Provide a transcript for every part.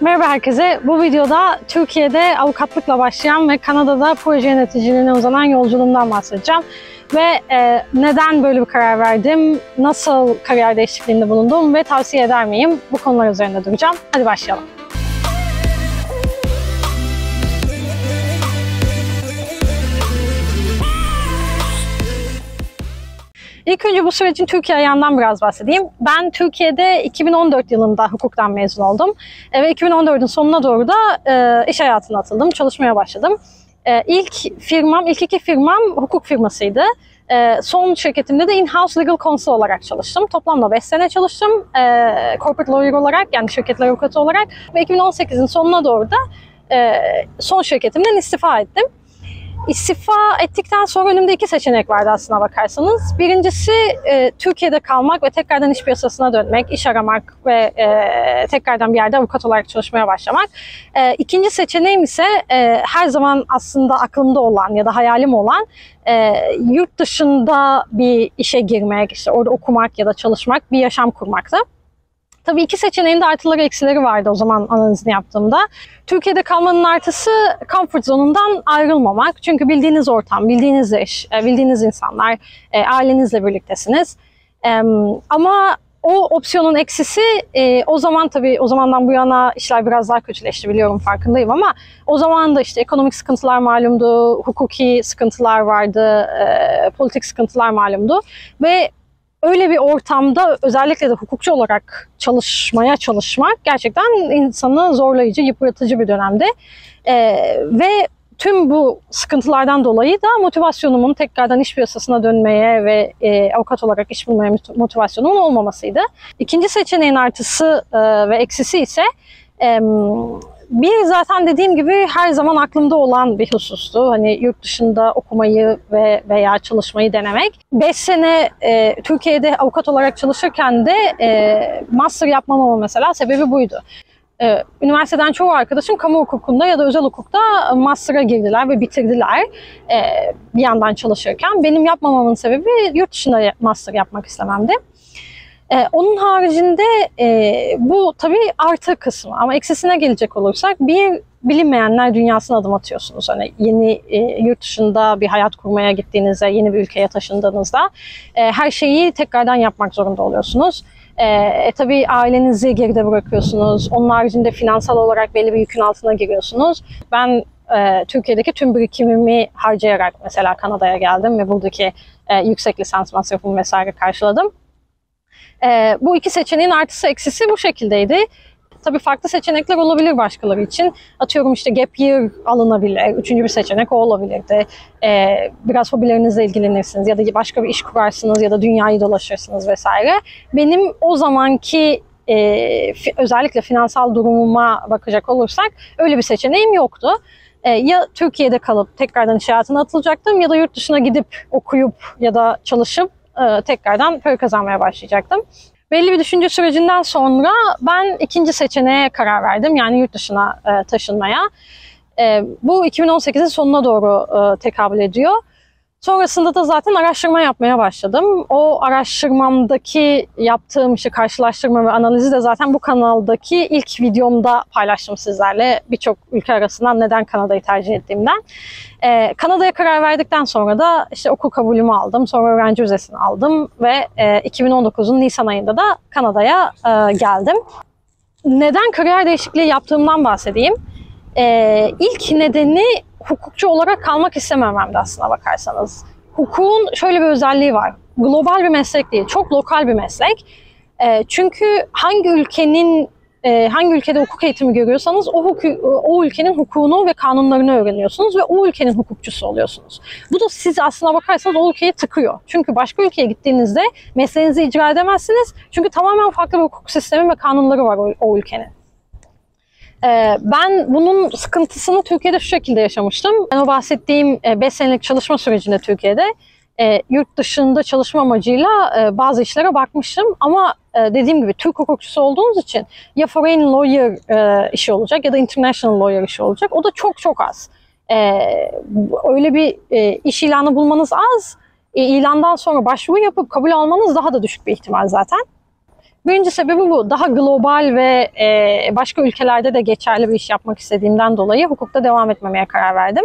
Merhaba herkese. Bu videoda Türkiye'de avukatlıkla başlayan ve Kanada'da proje yöneticiliğine uzanan yolculuğumdan bahsedeceğim. Ve e, neden böyle bir karar verdim, nasıl kariyer değişikliğinde bulundum ve tavsiye eder miyim? Bu konular üzerinde duracağım. Hadi başlayalım. İlk önce bu sürecin Türkiye ayağından biraz bahsedeyim. Ben Türkiye'de 2014 yılında hukuktan mezun oldum. E, ve 2014'ün sonuna doğru da e, iş hayatına atıldım, çalışmaya başladım. E, ilk firmam, ilk iki firmam hukuk firmasıydı. Son şirketimde de in-house legal counsel olarak çalıştım. Toplamda 5 sene çalıştım. Corporate lawyer olarak yani şirketler avukatı olarak. Ve 2018'in sonuna doğru da son şirketimden istifa ettim. İstifa ettikten sonra önümde iki seçenek vardı aslına bakarsanız. Birincisi e, Türkiye'de kalmak ve tekrardan iş piyasasına dönmek, iş aramak ve e, tekrardan bir yerde avukat olarak çalışmaya başlamak. E, ikinci seçeneğim ise e, her zaman aslında aklımda olan ya da hayalim olan e, yurt dışında bir işe girmek, işte orada okumak ya da çalışmak, bir yaşam kurmaktı. Tabii iki seçeneğin de artıları eksileri vardı o zaman analizini yaptığımda. Türkiye'de kalmanın artısı comfort zonundan ayrılmamak. Çünkü bildiğiniz ortam, bildiğiniz iş, e, bildiğiniz insanlar, e, ailenizle birliktesiniz. Ama o opsiyonun eksisi e, o zaman tabii o zamandan bu yana işler biraz daha kötüleşti biliyorum farkındayım ama o zaman da işte ekonomik sıkıntılar malumdu, hukuki sıkıntılar vardı, politik sıkıntılar malumdu ve öyle bir ortamda özellikle de hukukçu olarak çalışmaya çalışmak gerçekten insanı zorlayıcı, yıpratıcı bir dönemde. Ee, ve tüm bu sıkıntılardan dolayı da motivasyonumun tekrardan iş piyasasına dönmeye ve e, avukat olarak iş bulmaya motivasyonumun olmamasıydı. İkinci seçeneğin artısı e, ve eksisi ise bir zaten dediğim gibi her zaman aklımda olan bir husustu. Hani yurt dışında okumayı ve veya çalışmayı denemek. 5 sene e, Türkiye'de avukat olarak çalışırken de e, master yapmamama mesela sebebi buydu. E, üniversiteden çoğu arkadaşım kamu hukukunda ya da özel hukukta master'a girdiler ve bitirdiler e, bir yandan çalışırken. Benim yapmamamın sebebi yurt dışında master yapmak istememdi. Ee, onun haricinde e, bu tabii artı kısmı ama eksisine gelecek olursak bir bilinmeyenler dünyasına adım atıyorsunuz. Hani yeni e, yurt dışında bir hayat kurmaya gittiğinizde, yeni bir ülkeye taşındığınızda e, her şeyi tekrardan yapmak zorunda oluyorsunuz. E, e, tabii ailenizi geride bırakıyorsunuz. Onun haricinde finansal olarak belli bir yükün altına giriyorsunuz. Ben e, Türkiye'deki tüm birikimimi harcayarak mesela Kanada'ya geldim ve buradaki e, yüksek lisans masrafımı vesaire karşıladım. E, bu iki seçeneğin artısı eksisi bu şekildeydi. Tabii farklı seçenekler olabilir başkaları için. Atıyorum işte gap year alınabilir. Üçüncü bir seçenek o olabilirdi. Ee, biraz hobilerinizle ilgilenirsiniz ya da başka bir iş kurarsınız ya da dünyayı dolaşırsınız vesaire. Benim o zamanki e, özellikle finansal durumuma bakacak olursak öyle bir seçeneğim yoktu. E, ya Türkiye'de kalıp tekrardan iş hayatına atılacaktım ya da yurt dışına gidip okuyup ya da çalışıp e, tekrardan para kazanmaya başlayacaktım. Belli bir düşünce sürecinden sonra ben ikinci seçeneğe karar verdim. Yani yurt dışına e, taşınmaya. E, bu 2018'in sonuna doğru tekabül ediyor. Sonrasında da zaten araştırma yapmaya başladım. O araştırmamdaki yaptığım işte karşılaştırma ve analizi de zaten bu kanaldaki ilk videomda paylaştım sizlerle. Birçok ülke arasından neden Kanada'yı tercih ettiğimden. Ee, Kanada'ya karar verdikten sonra da işte okul kabulümü aldım. Sonra öğrenci vizesini aldım ve e, 2019'un Nisan ayında da Kanada'ya e, geldim. Neden kariyer değişikliği yaptığımdan bahsedeyim. Ee, ilk nedeni hukukçu olarak kalmak istemememdi aslına bakarsanız. Hukukun şöyle bir özelliği var. Global bir meslek değil, çok lokal bir meslek. E, çünkü hangi ülkenin e, hangi ülkede hukuk eğitimi görüyorsanız o, huku, o ülkenin hukukunu ve kanunlarını öğreniyorsunuz ve o ülkenin hukukçusu oluyorsunuz. Bu da siz aslına bakarsanız o ülkeyi tıkıyor. Çünkü başka ülkeye gittiğinizde mesleğinizi icra edemezsiniz. Çünkü tamamen farklı bir hukuk sistemi ve kanunları var o, o ülkenin. Ee, ben bunun sıkıntısını Türkiye'de şu şekilde yaşamıştım. Ben o bahsettiğim 5 e, senelik çalışma sürecinde Türkiye'de e, yurt dışında çalışma amacıyla e, bazı işlere bakmıştım. Ama dediğim gibi Türk hukukçusu olduğunuz için ya foreign lawyer işi olacak ya da international lawyer işi olacak. O da çok çok az. Öyle bir iş ilanı bulmanız az. İlandan sonra başvuru yapıp kabul almanız daha da düşük bir ihtimal zaten. Birinci sebebi bu. Daha global ve e, başka ülkelerde de geçerli bir iş yapmak istediğimden dolayı hukukta devam etmemeye karar verdim.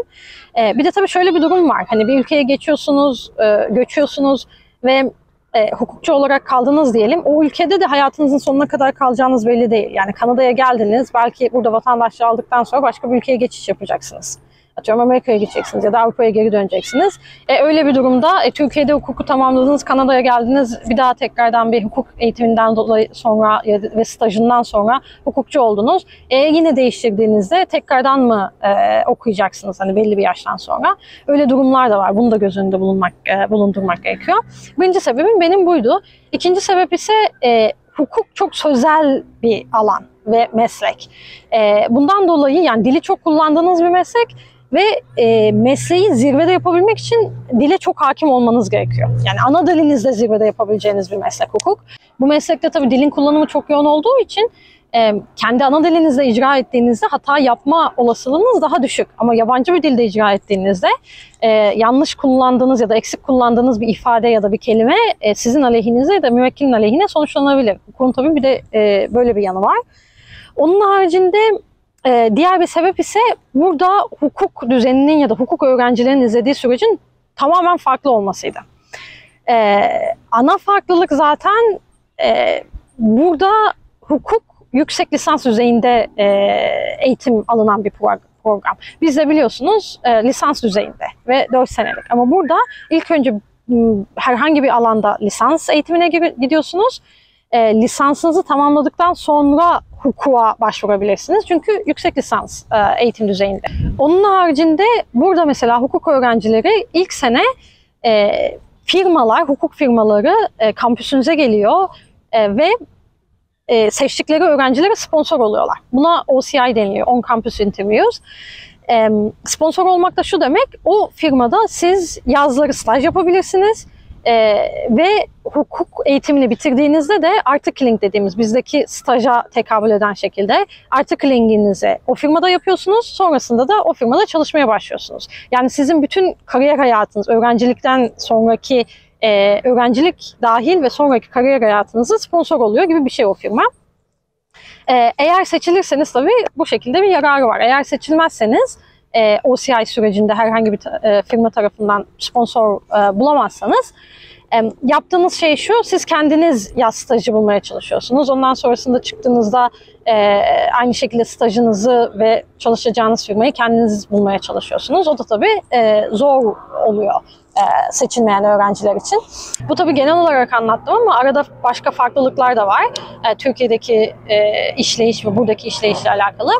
E, bir de tabii şöyle bir durum var. Hani bir ülkeye geçiyorsunuz, e, göçüyorsunuz ve e, hukukçu olarak kaldınız diyelim. O ülkede de hayatınızın sonuna kadar kalacağınız belli değil. Yani Kanada'ya geldiniz, belki burada vatandaşlığı aldıktan sonra başka bir ülkeye geçiş yapacaksınız. Atıyorum Amerika'ya gideceksiniz ya da Avrupa'ya geri döneceksiniz. E, öyle bir durumda e, Türkiye'de hukuku tamamladınız, Kanada'ya geldiniz. Bir daha tekrardan bir hukuk eğitiminden dolayı sonra ve stajından sonra hukukçu oldunuz. E, yine değiştirdiğinizde tekrardan mı e, okuyacaksınız hani belli bir yaştan sonra? Öyle durumlar da var. Bunu da göz önünde bulunmak, e, bulundurmak gerekiyor. Birinci sebebim benim buydu. İkinci sebep ise e, hukuk çok sözel bir alan ve meslek. E, bundan dolayı yani dili çok kullandığınız bir meslek ve e, mesleği zirvede yapabilmek için dile çok hakim olmanız gerekiyor. Yani ana dilinizde zirvede yapabileceğiniz bir meslek hukuk. Bu meslekte tabii dilin kullanımı çok yoğun olduğu için e, kendi ana dilinizde icra ettiğinizde hata yapma olasılığınız daha düşük. Ama yabancı bir dilde icra ettiğinizde e, yanlış kullandığınız ya da eksik kullandığınız bir ifade ya da bir kelime e, sizin aleyhinize ya da müvekkilin aleyhine sonuçlanabilir. Hukukun tabii bir de e, böyle bir yanı var. Onun haricinde ee, diğer bir sebep ise burada hukuk düzeninin ya da hukuk öğrencilerinin izlediği sürecin tamamen farklı olmasıydı. Ee, ana farklılık zaten e, burada hukuk yüksek lisans düzeyinde e, eğitim alınan bir program. Biz de biliyorsunuz e, lisans düzeyinde ve 4 senelik. Ama burada ilk önce herhangi bir alanda lisans eğitimine gidiyorsunuz. E, lisansınızı tamamladıktan sonra hukuka başvurabilirsiniz. Çünkü yüksek lisans e, eğitim düzeyinde. Onun haricinde burada mesela hukuk öğrencileri ilk sene e, firmalar, hukuk firmaları e, kampüsünüze geliyor ve seçtikleri öğrencilere sponsor oluyorlar. Buna OCI deniliyor, On Campus Interviews. Sponsor olmak da şu demek, o firmada siz yazları staj yapabilirsiniz ee, ve hukuk eğitimini bitirdiğinizde de articling dediğimiz bizdeki staja tekabül eden şekilde articling'inizi o firmada yapıyorsunuz. Sonrasında da o firmada çalışmaya başlıyorsunuz. Yani sizin bütün kariyer hayatınız, öğrencilikten sonraki e, öğrencilik dahil ve sonraki kariyer hayatınızı sponsor oluyor gibi bir şey o firma. Ee, eğer seçilirseniz tabii bu şekilde bir yararı var. Eğer seçilmezseniz e, OCI sürecinde herhangi bir e, firma tarafından sponsor e, bulamazsanız e, yaptığınız şey şu, siz kendiniz yaz stajı bulmaya çalışıyorsunuz. Ondan sonrasında çıktığınızda e, aynı şekilde stajınızı ve çalışacağınız firmayı kendiniz bulmaya çalışıyorsunuz. O da tabii e, zor oluyor e, seçilmeyen öğrenciler için. Bu tabii genel olarak anlattım ama arada başka farklılıklar da var. E, Türkiye'deki e, işleyiş ve buradaki işleyişle alakalı.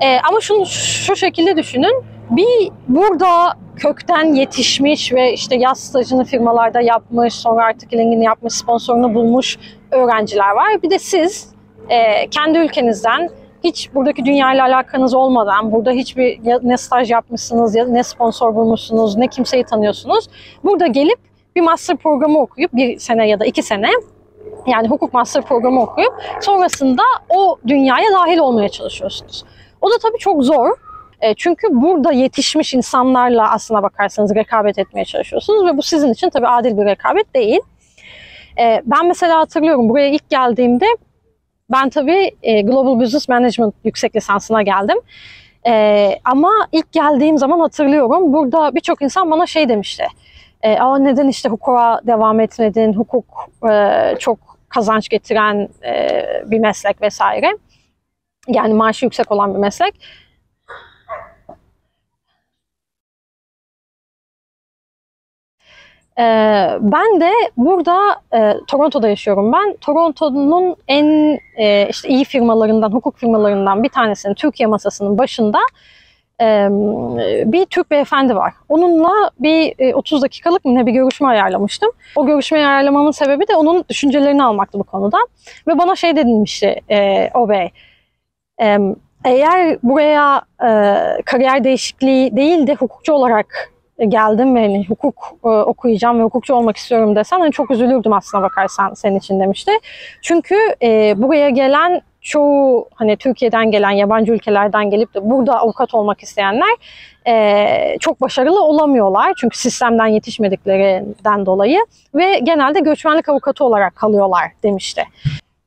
E, ama şunu şu şekilde düşünün. Bir burada kökten yetişmiş ve işte yaz stajını firmalarda yapmış, sonra artık ilingini yapmış, sponsorunu bulmuş öğrenciler var. Bir de siz e, kendi ülkenizden hiç buradaki dünyayla alakanız olmadan, burada hiçbir ne staj yapmışsınız, ne sponsor bulmuşsunuz, ne kimseyi tanıyorsunuz. Burada gelip bir master programı okuyup bir sene ya da iki sene yani hukuk master programı okuyup sonrasında o dünyaya dahil olmaya çalışıyorsunuz. O da tabii çok zor. E, çünkü burada yetişmiş insanlarla aslına bakarsanız rekabet etmeye çalışıyorsunuz ve bu sizin için tabii adil bir rekabet değil. E, ben mesela hatırlıyorum buraya ilk geldiğimde ben tabii e, Global Business Management yüksek lisansına geldim. Ama ilk geldiğim zaman hatırlıyorum burada birçok insan bana şey demişti. E, Aa, neden işte hukuka devam etmedin? Hukuk çok kazanç getiren bir meslek vesaire. Yani maaşı yüksek olan bir meslek. Ee, ben de burada e, Toronto'da yaşıyorum ben. Toronto'nun en e, işte iyi firmalarından, hukuk firmalarından bir tanesinin Türkiye masasının başında e, bir Türk beyefendi var. Onunla bir e, 30 dakikalık ne bir görüşme ayarlamıştım. O görüşmeyi ayarlamamın sebebi de onun düşüncelerini almaktı bu konuda. Ve bana şey denilmişti e, o bey eğer buraya e, kariyer değişikliği değil de hukukçu olarak geldim ve hani hukuk e, okuyacağım ve hukukçu olmak istiyorum desen hani çok üzülürdüm aslına bakarsan senin için demişti. Çünkü e, buraya gelen çoğu hani Türkiye'den gelen, yabancı ülkelerden gelip de burada avukat olmak isteyenler e, çok başarılı olamıyorlar. Çünkü sistemden yetişmediklerinden dolayı ve genelde göçmenlik avukatı olarak kalıyorlar demişti.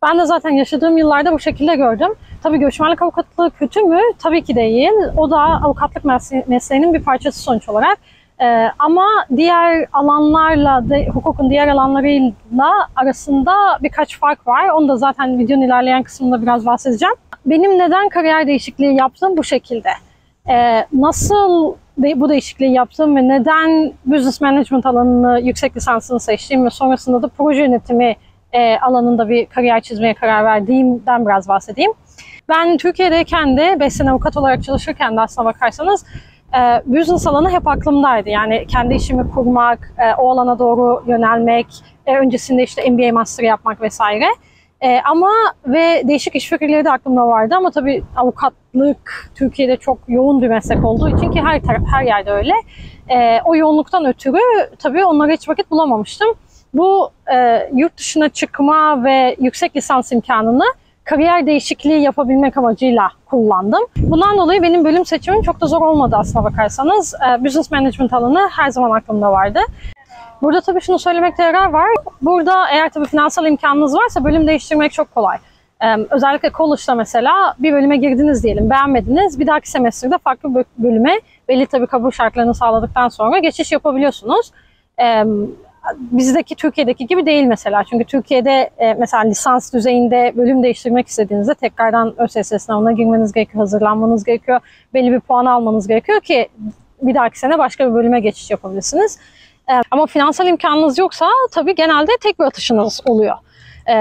Ben de zaten yaşadığım yıllarda bu şekilde gördüm. Tabii göçmenlik avukatlığı kötü mü? Tabii ki değil. O da avukatlık mesleğinin bir parçası sonuç olarak. Ee, ama diğer alanlarla, de, hukukun diğer alanlarıyla arasında birkaç fark var. Onu da zaten videonun ilerleyen kısmında biraz bahsedeceğim. Benim neden kariyer değişikliği yaptım bu şekilde. Ee, nasıl de, bu değişikliği yaptım ve neden business management alanını yüksek lisansını seçtiğim ve sonrasında da proje yönetimi e, alanında bir kariyer çizmeye karar verdiğimden biraz bahsedeyim. Ben Türkiye'deyken de 5 sene avukat olarak çalışırken de aslına bakarsanız e, business alanı hep aklımdaydı. Yani kendi işimi kurmak, e, o alana doğru yönelmek, e, öncesinde işte MBA master yapmak vesaire. E, ama ve değişik iş fikirleri de aklımda vardı ama tabii avukatlık Türkiye'de çok yoğun bir meslek olduğu için ki her her yerde öyle. E, o yoğunluktan ötürü tabii onlara hiç vakit bulamamıştım. Bu e, yurt dışına çıkma ve yüksek lisans imkanını kariyer değişikliği yapabilmek amacıyla kullandım. Bundan dolayı benim bölüm seçimim çok da zor olmadı aslına bakarsanız. E, business management alanı her zaman aklımda vardı. Burada tabii şunu söylemekte yarar var. Burada eğer tabii finansal imkanınız varsa bölüm değiştirmek çok kolay. Ee, özellikle college'da mesela bir bölüme girdiniz diyelim, beğenmediniz. Bir dahaki semestrde farklı bir bölüme belli tabii kabul şartlarını sağladıktan sonra geçiş yapabiliyorsunuz. Ee, bizdeki Türkiye'deki gibi değil mesela. Çünkü Türkiye'de e, mesela lisans düzeyinde bölüm değiştirmek istediğinizde tekrardan ÖSS sınavına girmeniz gerekiyor, hazırlanmanız gerekiyor. Belli bir puan almanız gerekiyor ki bir dahaki sene başka bir bölüme geçiş yapabilirsiniz. E, ama finansal imkanınız yoksa tabii genelde tek bir atışınız oluyor e,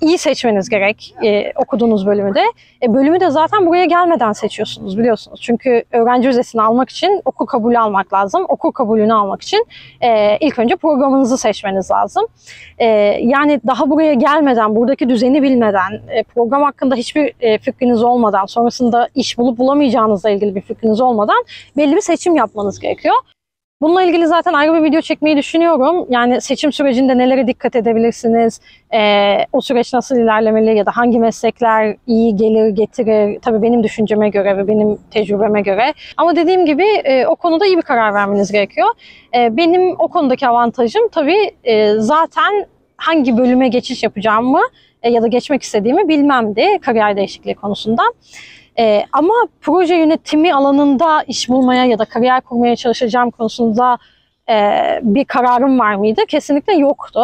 iyi seçmeniz gerek e, okuduğunuz bölümü de. E, bölümü de zaten buraya gelmeden seçiyorsunuz biliyorsunuz. Çünkü öğrenci vizesini almak için okul kabulü almak lazım. Okul kabulünü almak için e, ilk önce programınızı seçmeniz lazım. E, yani daha buraya gelmeden, buradaki düzeni bilmeden, e, program hakkında hiçbir e, fikriniz olmadan, sonrasında iş bulup bulamayacağınızla ilgili bir fikriniz olmadan belli bir seçim yapmanız gerekiyor. Bununla ilgili zaten ayrı bir video çekmeyi düşünüyorum. Yani seçim sürecinde nelere dikkat edebilirsiniz? Ee, o süreç nasıl ilerlemeli ya da hangi meslekler iyi gelir getirir? Tabii benim düşünceme göre ve benim tecrübeme göre. Ama dediğim gibi e, o konuda iyi bir karar vermeniz gerekiyor. E, benim o konudaki avantajım tabii e, zaten hangi bölüme geçiş yapacağımı e, ya da geçmek istediğimi bilmemdi kariyer değişikliği konusunda. E, ama proje yönetimi alanında iş bulmaya ya da kariyer kurmaya çalışacağım konusunda e, bir kararım var mıydı? Kesinlikle yoktu.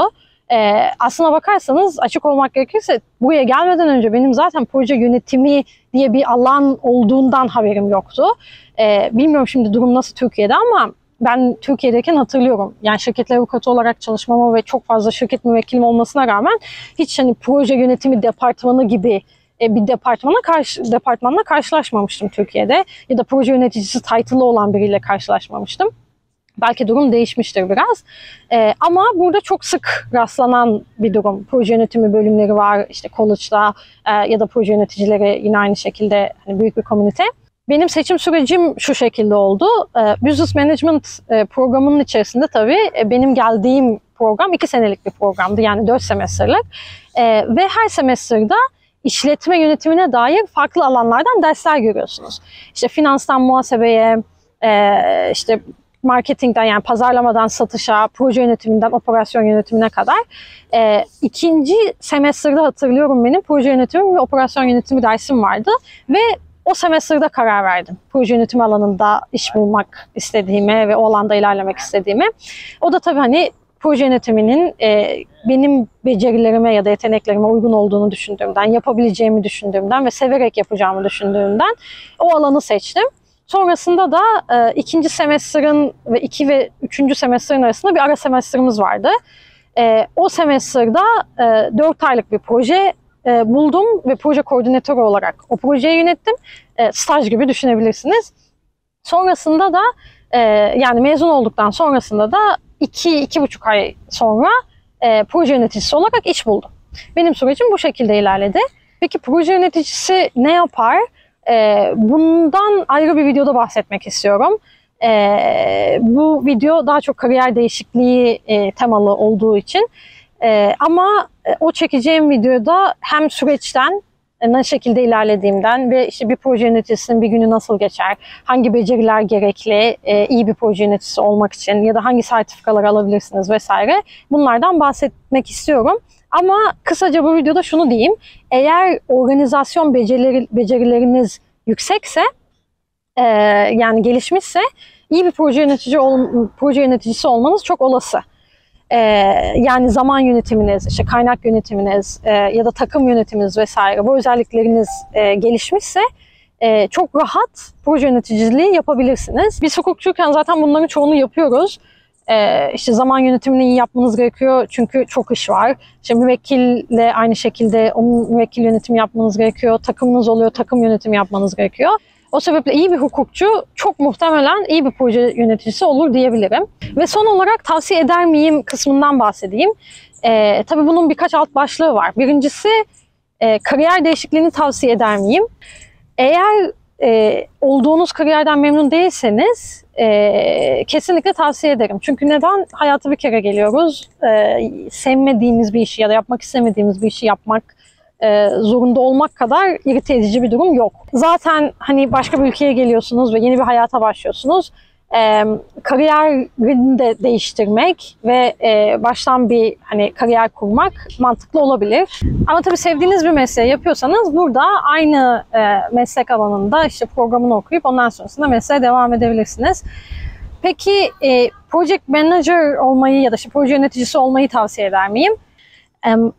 E, aslına bakarsanız açık olmak gerekirse buraya gelmeden önce benim zaten proje yönetimi diye bir alan olduğundan haberim yoktu. E, bilmiyorum şimdi durum nasıl Türkiye'de ama ben Türkiye'deyken hatırlıyorum. Yani şirketler avukatı olarak çalışmama ve çok fazla şirket müvekkilim olmasına rağmen hiç hani proje yönetimi departmanı gibi bir departmana karşı departmanla karşılaşmamıştım Türkiye'de ya da proje yöneticisi title'ı olan biriyle karşılaşmamıştım. Belki durum değişmiştir biraz. Ee, ama burada çok sık rastlanan bir durum. Proje yönetimi bölümleri var işte college'da e, ya da proje yöneticileri yine aynı şekilde hani büyük bir komünite. Benim seçim sürecim şu şekilde oldu. E, Business Management e, programının içerisinde tabii e, benim geldiğim program iki senelik bir programdı. Yani dört semesterlik. E, ve her semestrda işletme yönetimine dair farklı alanlardan dersler görüyorsunuz. İşte finanstan muhasebeye, e, işte marketingden yani pazarlamadan satışa, proje yönetiminden operasyon yönetimine kadar. E, ikinci semestrde hatırlıyorum benim proje yönetimi ve operasyon yönetimi dersim vardı ve o semestrde karar verdim. Proje yönetimi alanında iş bulmak istediğime ve o alanda ilerlemek istediğime. O da tabii hani proje yönetiminin e, benim becerilerime ya da yeteneklerime uygun olduğunu düşündüğümden, yapabileceğimi düşündüğümden ve severek yapacağımı düşündüğümden o alanı seçtim. Sonrasında da e, ikinci semestrin ve iki ve üçüncü semestrin arasında bir ara semestrimiz vardı. E, o semestrda e, dört aylık bir proje e, buldum ve proje koordinatörü olarak o projeyi yönettim. E, staj gibi düşünebilirsiniz. Sonrasında da e, yani mezun olduktan sonrasında da iki, iki buçuk ay sonra e, proje yöneticisi olarak iş buldum. Benim sürecim bu şekilde ilerledi. Peki proje yöneticisi ne yapar? E, bundan ayrı bir videoda bahsetmek istiyorum. E, bu video daha çok kariyer değişikliği e, temalı olduğu için. E, ama e, o çekeceğim videoda hem süreçten ne şekilde ilerlediğimden ve işte bir proje yöneticisinin bir günü nasıl geçer, hangi beceriler gerekli e, iyi bir proje yöneticisi olmak için ya da hangi sertifikaları alabilirsiniz vesaire bunlardan bahsetmek istiyorum. Ama kısaca bu videoda şunu diyeyim. Eğer organizasyon becerileri, becerileriniz yüksekse e, yani gelişmişse iyi bir proje yönetici ol, proje yöneticisi olmanız çok olası. E, yani zaman yönetiminiz, işte kaynak yönetiminiz e, ya da takım yönetiminiz vesaire bu özellikleriniz e, gelişmişse e, çok rahat proje yöneticiliği yapabilirsiniz. Biz hukukçuyken zaten bunların çoğunu yapıyoruz. Ee, işte zaman yönetimini iyi yapmanız gerekiyor çünkü çok iş var. İşte müvekkille aynı şekilde onun müvekkil yönetimi yapmanız gerekiyor. Takımınız oluyor, takım yönetimi yapmanız gerekiyor. O sebeple iyi bir hukukçu çok muhtemelen iyi bir proje yöneticisi olur diyebilirim. Ve son olarak tavsiye eder miyim kısmından bahsedeyim. Ee, tabii bunun birkaç alt başlığı var. Birincisi e, kariyer değişikliğini tavsiye eder miyim? Eğer e, olduğunuz kariyerden memnun değilseniz e, kesinlikle tavsiye ederim. Çünkü neden? Hayata bir kere geliyoruz. E, sevmediğimiz bir işi ya da yapmak istemediğimiz bir işi yapmak zorunda olmak kadar irite edici bir durum yok. Zaten hani başka bir ülkeye geliyorsunuz ve yeni bir hayata başlıyorsunuz. E, kariyerini de değiştirmek ve e, baştan bir hani kariyer kurmak mantıklı olabilir. Ama tabii sevdiğiniz bir mesleği yapıyorsanız burada aynı e, meslek alanında işte programını okuyup ondan sonrasında mesleğe devam edebilirsiniz. Peki e, project manager olmayı ya da işte proje yöneticisi olmayı tavsiye eder miyim?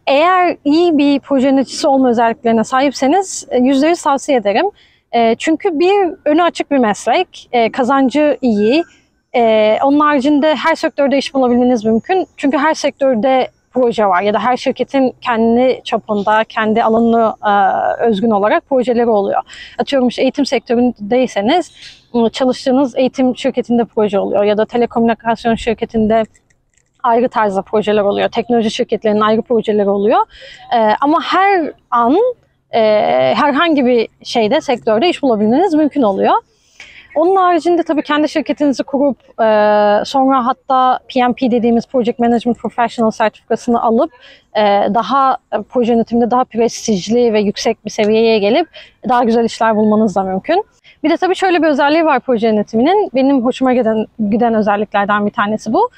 Eğer iyi bir proje yöneticisi olma özelliklerine sahipseniz %100 tavsiye ederim. Çünkü bir önü açık bir meslek, kazancı iyi. Onun haricinde her sektörde iş bulabilmeniz mümkün. Çünkü her sektörde proje var ya da her şirketin kendi çapında, kendi alanını özgün olarak projeleri oluyor. Atıyorum işte eğitim sektöründeyseniz çalıştığınız eğitim şirketinde proje oluyor ya da telekomünikasyon şirketinde ayrı tarzda projeler oluyor. Teknoloji şirketlerinin ayrı projeleri oluyor. E, ama her an e, herhangi bir şeyde, sektörde iş bulabilmeniz mümkün oluyor. Onun haricinde tabii kendi şirketinizi kurup e, sonra hatta PMP dediğimiz Project Management Professional sertifikasını alıp e, daha proje yönetiminde daha prestijli ve yüksek bir seviyeye gelip daha güzel işler bulmanız da mümkün. Bir de tabii şöyle bir özelliği var proje yönetiminin. Benim hoşuma giden, giden özelliklerden bir tanesi bu.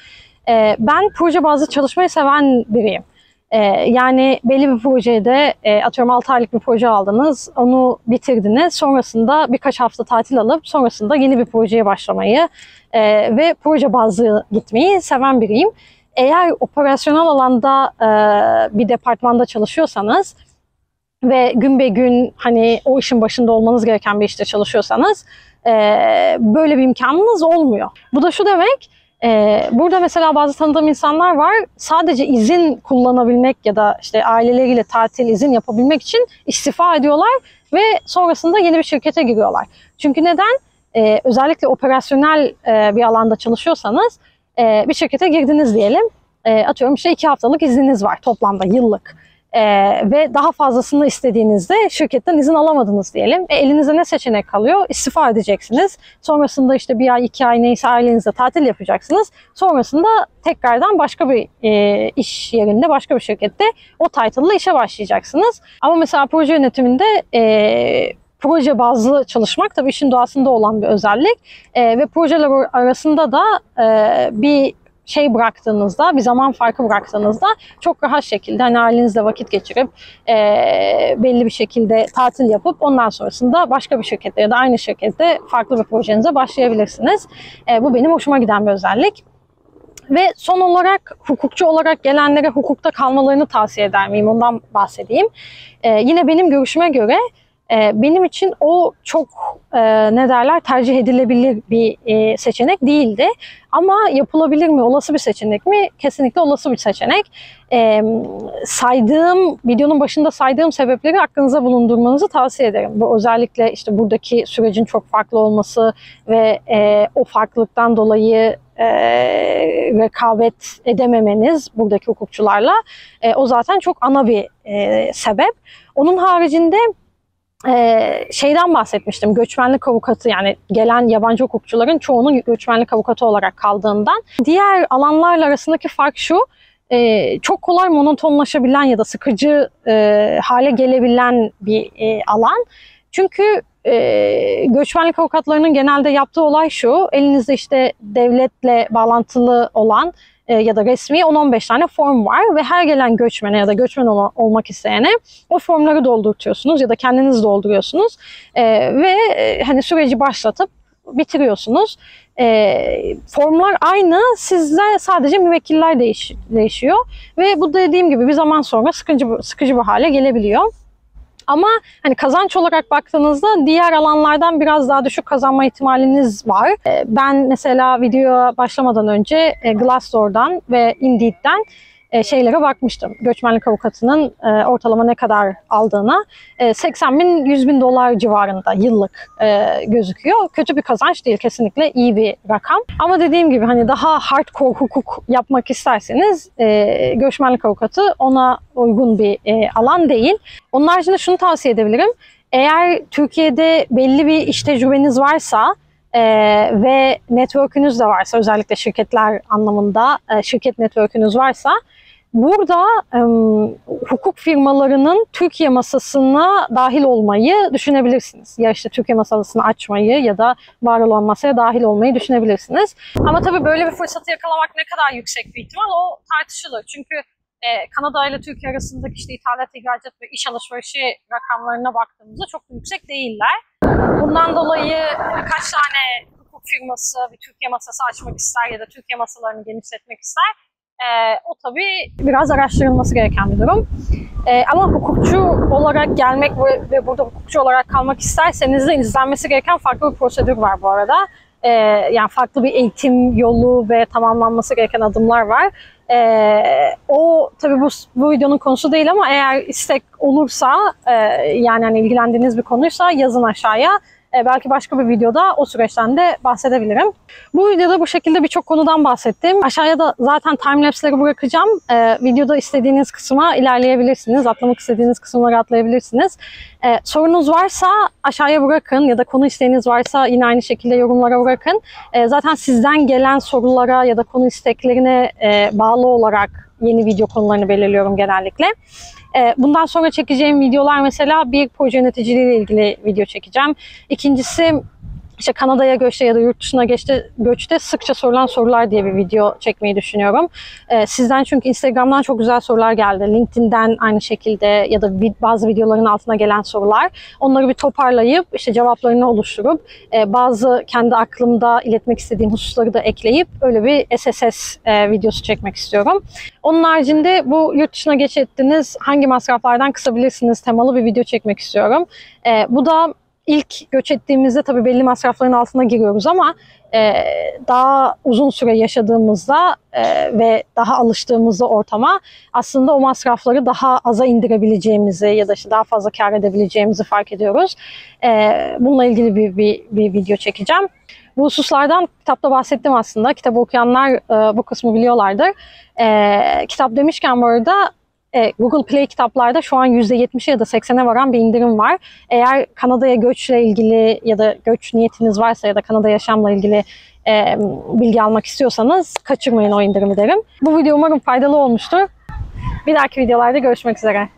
E, ben proje bazlı çalışmayı seven biriyim. E, yani belli bir projede e, atıyorum 6 aylık bir proje aldınız, onu bitirdiniz. Sonrasında birkaç hafta tatil alıp sonrasında yeni bir projeye başlamayı e, ve proje bazlı gitmeyi seven biriyim. Eğer operasyonel alanda e, bir departmanda çalışıyorsanız ve gün be gün hani o işin başında olmanız gereken bir işte çalışıyorsanız e, böyle bir imkanınız olmuyor. Bu da şu demek ee, burada mesela bazı tanıdığım insanlar var. Sadece izin kullanabilmek ya da işte aileleriyle tatil izin yapabilmek için istifa ediyorlar ve sonrasında yeni bir şirkete giriyorlar. Çünkü neden? Ee, özellikle operasyonel e, bir alanda çalışıyorsanız e, bir şirkete girdiniz diyelim. E, atıyorum işte iki haftalık izniniz var toplamda yıllık. Ee, ve daha fazlasını istediğinizde şirketten izin alamadınız diyelim. E, elinizde ne seçenek kalıyor? İstifa edeceksiniz. Sonrasında işte bir ay, iki ay neyse ailenizde tatil yapacaksınız. Sonrasında tekrardan başka bir e, iş yerinde, başka bir şirkette o title'la işe başlayacaksınız. Ama mesela proje yönetiminde e, proje bazlı çalışmak tabii işin doğasında olan bir özellik. E, ve projeler arasında da e, bir şey bıraktığınızda, bir zaman farkı bıraktığınızda çok rahat şekilde hani ailenizle vakit geçirip e, belli bir şekilde tatil yapıp ondan sonrasında başka bir şirkette ya da aynı şirkette farklı bir projenize başlayabilirsiniz. E, bu benim hoşuma giden bir özellik. Ve son olarak hukukçu olarak gelenlere hukukta kalmalarını tavsiye eder miyim? Ondan bahsedeyim. Ee, yine benim görüşüme göre e, benim için o çok e, ne derler tercih edilebilir bir e, seçenek değildi. Ama yapılabilir mi, olası bir seçenek mi? Kesinlikle olası bir seçenek. E, saydığım, videonun başında saydığım sebepleri aklınıza bulundurmanızı tavsiye ederim. Bu özellikle işte buradaki sürecin çok farklı olması ve e, o farklılıktan dolayı e, rekabet edememeniz buradaki hukukçularla e, o zaten çok ana bir e, sebep. Onun haricinde ee, şeyden bahsetmiştim. Göçmenlik avukatı yani gelen yabancı hukukçuların çoğunun göçmenlik avukatı olarak kaldığından. Diğer alanlarla arasındaki fark şu. e, çok kolay monotonlaşabilen ya da sıkıcı e, hale gelebilen bir e, alan. Çünkü e, göçmenlik avukatlarının genelde yaptığı olay şu, elinizde işte devletle bağlantılı olan ya da resmi 10-15 tane form var ve her gelen göçmene ya da göçmen ol- olmak isteyene o formları doldurtuyorsunuz ya da kendiniz dolduruyorsunuz E, ve e, hani süreci başlatıp bitiriyorsunuz. E, formlar aynı, sizde sadece müvekkiller değiş, değişiyor ve bu dediğim gibi bir zaman sonra sıkıcı sıkıcı bir hale gelebiliyor. Ama hani kazanç olarak baktığınızda diğer alanlardan biraz daha düşük kazanma ihtimaliniz var. Ee, Ben mesela videoya başlamadan önce e, Glassdoor'dan ve Indeed'den e, şeylere bakmıştım. Göçmenlik avukatının e, ortalama ne kadar aldığına. E, 80 bin, 100 bin dolar civarında yıllık e, gözüküyor. Kötü bir kazanç değil kesinlikle iyi bir rakam. Ama dediğim gibi hani daha hardcore hukuk yapmak isterseniz e, göçmenlik avukatı ona uygun bir e, alan değil. Onun haricinde şunu tavsiye edebilirim. Eğer Türkiye'de belli bir iş tecrübeniz varsa e, ve network'ünüz de varsa özellikle şirketler anlamında e, şirket network'ünüz varsa burada e, hukuk firmalarının Türkiye masasına dahil olmayı düşünebilirsiniz. Ya işte Türkiye masasını açmayı ya da var olan masaya dahil olmayı düşünebilirsiniz. Ama tabii böyle bir fırsatı yakalamak ne kadar yüksek bir ihtimal o tartışılır. Çünkü e, Kanada ile Türkiye arasındaki işte ithalat, ihracat ve iş alışverişi rakamlarına baktığımızda çok yüksek değiller. Bundan dolayı birkaç tane hukuk firması bir Türkiye masası açmak ister ya da Türkiye masalarını genişletmek ister. E, o tabii biraz araştırılması gereken bir durum. E, ama hukukçu olarak gelmek ve, ve burada hukukçu olarak kalmak isterseniz de izlenmesi gereken farklı bir prosedür var bu arada. E, yani farklı bir eğitim yolu ve tamamlanması gereken adımlar var. Ee, o tabii bu, bu videonun konusu değil ama eğer istek olursa e, yani hani ilgilendiğiniz bir konuysa yazın aşağıya. E, belki başka bir videoda o süreçten de bahsedebilirim. Bu videoda bu şekilde birçok konudan bahsettim. Aşağıya da zaten timelapse'leri bırakacağım. E, videoda istediğiniz kısma ilerleyebilirsiniz. Atlamak istediğiniz kısımları atlayabilirsiniz. E, sorunuz varsa aşağıya bırakın ya da konu isteğiniz varsa yine aynı şekilde yorumlara bırakın. E, zaten sizden gelen sorulara ya da konu isteklerine e, bağlı olarak yeni video konularını belirliyorum genellikle. E, bundan sonra çekeceğim videolar mesela bir proje yöneticiliği ile ilgili video çekeceğim. İkincisi işte Kanada'ya göçte ya da yurt dışına göçte, göçte sıkça sorulan sorular diye bir video çekmeyi düşünüyorum. Ee, sizden çünkü Instagram'dan çok güzel sorular geldi. LinkedIn'den aynı şekilde ya da bazı videoların altına gelen sorular. Onları bir toparlayıp işte cevaplarını oluşturup e, bazı kendi aklımda iletmek istediğim hususları da ekleyip öyle bir SSS e, videosu çekmek istiyorum. Onun haricinde bu yurt dışına geç ettiniz hangi masraflardan kısabilirsiniz temalı bir video çekmek istiyorum. E, bu da ilk göç ettiğimizde tabii belli masrafların altına giriyoruz ama e, daha uzun süre yaşadığımızda e, ve daha alıştığımızda ortama aslında o masrafları daha aza indirebileceğimizi ya da işte daha fazla kar edebileceğimizi fark ediyoruz. E, bununla ilgili bir, bir, bir video çekeceğim. Bu hususlardan kitapta bahsettim aslında. Kitabı okuyanlar e, bu kısmı biliyorlardır. E, kitap demişken bu arada e, Google Play kitaplarda şu an %70'e ya da 80'e varan bir indirim var. Eğer Kanada'ya göçle ilgili ya da göç niyetiniz varsa ya da Kanada yaşamla ilgili e, bilgi almak istiyorsanız kaçırmayın o indirimi derim. Bu video umarım faydalı olmuştur. Bir dahaki videolarda görüşmek üzere.